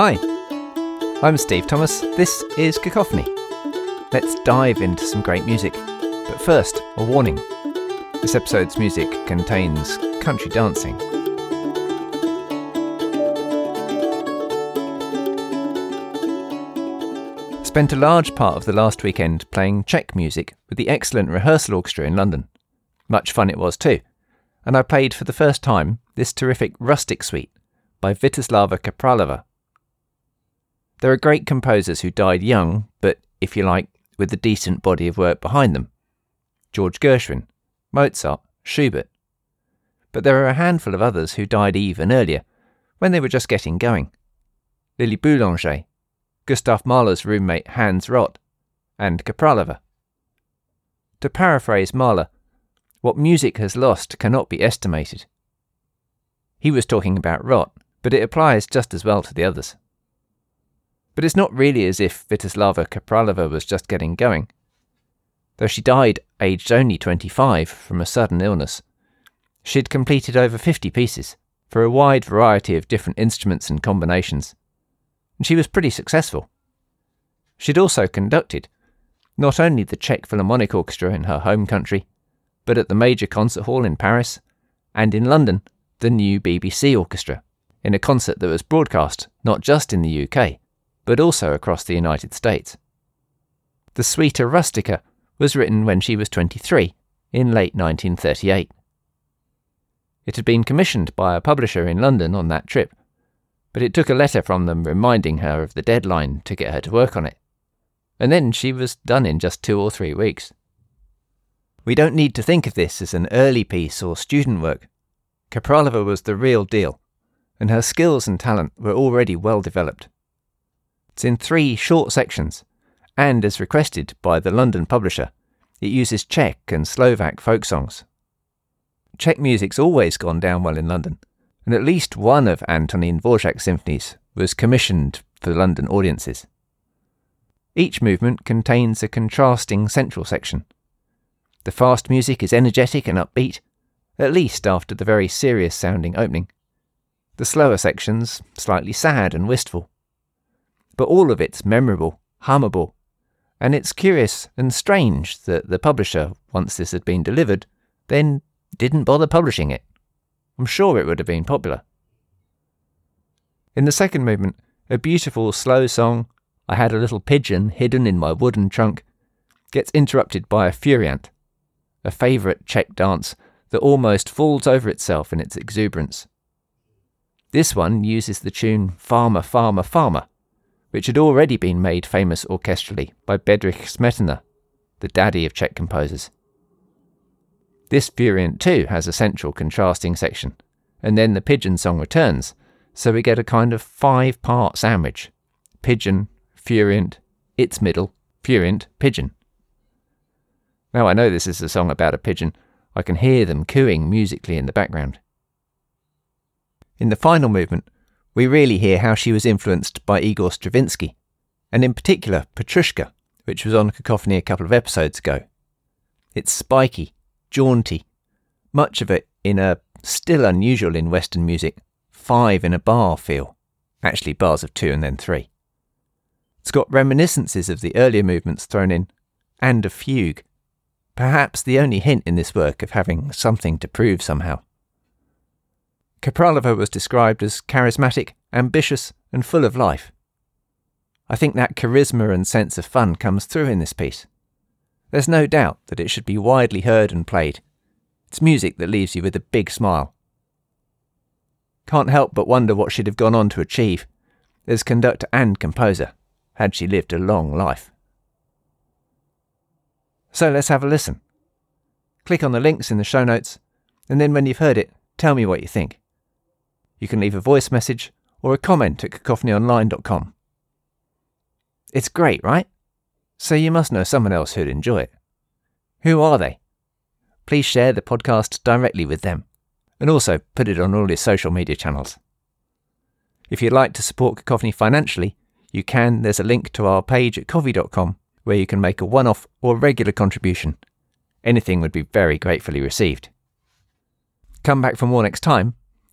Hi, I'm Steve Thomas. This is Cacophony. Let's dive into some great music. But first, a warning. This episode's music contains country dancing. Spent a large part of the last weekend playing Czech music with the excellent Rehearsal Orchestra in London. Much fun it was too. And I played for the first time this terrific Rustic Suite by Vítězslava Kapralova. There are great composers who died young, but, if you like, with a decent body of work behind them. George Gershwin, Mozart, Schubert. But there are a handful of others who died even earlier, when they were just getting going. Lily Boulanger, Gustav Mahler's roommate Hans Rott, and Kapralova. To paraphrase Mahler, what music has lost cannot be estimated. He was talking about Rott, but it applies just as well to the others. But it's not really as if Vítězslava Kapralova was just getting going. Though she died aged only 25 from a sudden illness, she'd completed over 50 pieces for a wide variety of different instruments and combinations, and she was pretty successful. She'd also conducted not only the Czech Philharmonic Orchestra in her home country, but at the Major Concert Hall in Paris, and in London, the new BBC Orchestra, in a concert that was broadcast not just in the UK, but also across the United States. The Suite Rustica was written when she was 23, in late 1938. It had been commissioned by a publisher in London on that trip, but it took a letter from them reminding her of the deadline to get her to work on it. And then she was done in just two or three weeks. We don't need to think of this as an early piece or student work. Kapralova was the real deal, and her skills and talent were already well developed. It's in three short sections, and as requested by the London publisher, it uses Czech and Slovak folk songs. Czech music's always gone down well in London, and at least one of Antonín Dvořák's symphonies was commissioned for London audiences. Each movement contains a contrasting central section. The fast music is energetic and upbeat, at least after the very serious sounding opening. The slower sections slightly sad and wistful. But all of it's memorable, hummable, and it's curious and strange that the publisher, once this had been delivered, then didn't bother publishing it. I'm sure it would have been popular. In the second movement, a beautiful slow song, I had a little pigeon hidden in my wooden trunk, gets interrupted by a furiant, a favourite Czech dance that almost falls over itself in its exuberance. This one uses the tune Farmer, Farmer, Farmer, which had already been made famous orchestrally by Bedřich Smetana, the daddy of Czech composers. This furiant too has a central contrasting section, and then the pigeon song returns, so we get a kind of five part sandwich pigeon, furiant, its middle, furiant, pigeon. Now I know this is a song about a pigeon, I can hear them cooing musically in the background. In the final movement, we really hear how she was influenced by Igor Stravinsky, and in particular Petrushka, which was on Cacophony a couple of episodes ago. It's spiky, jaunty, much of it in a still unusual in Western music five in a bar feel, actually bars of two and then three. It's got reminiscences of the earlier movements thrown in, and a fugue, perhaps the only hint in this work of having something to prove somehow. Kapralova was described as charismatic, ambitious, and full of life. I think that charisma and sense of fun comes through in this piece. There's no doubt that it should be widely heard and played. It's music that leaves you with a big smile. Can't help but wonder what she'd have gone on to achieve as conductor and composer had she lived a long life. So let's have a listen. Click on the links in the show notes, and then when you've heard it, tell me what you think. You can leave a voice message or a comment at cacophonyonline.com. It's great, right? So you must know someone else who'd enjoy it. Who are they? Please share the podcast directly with them, and also put it on all your social media channels. If you'd like to support Cacophony financially, you can. There's a link to our page at ko-fi.com where you can make a one off or regular contribution. Anything would be very gratefully received. Come back for more next time,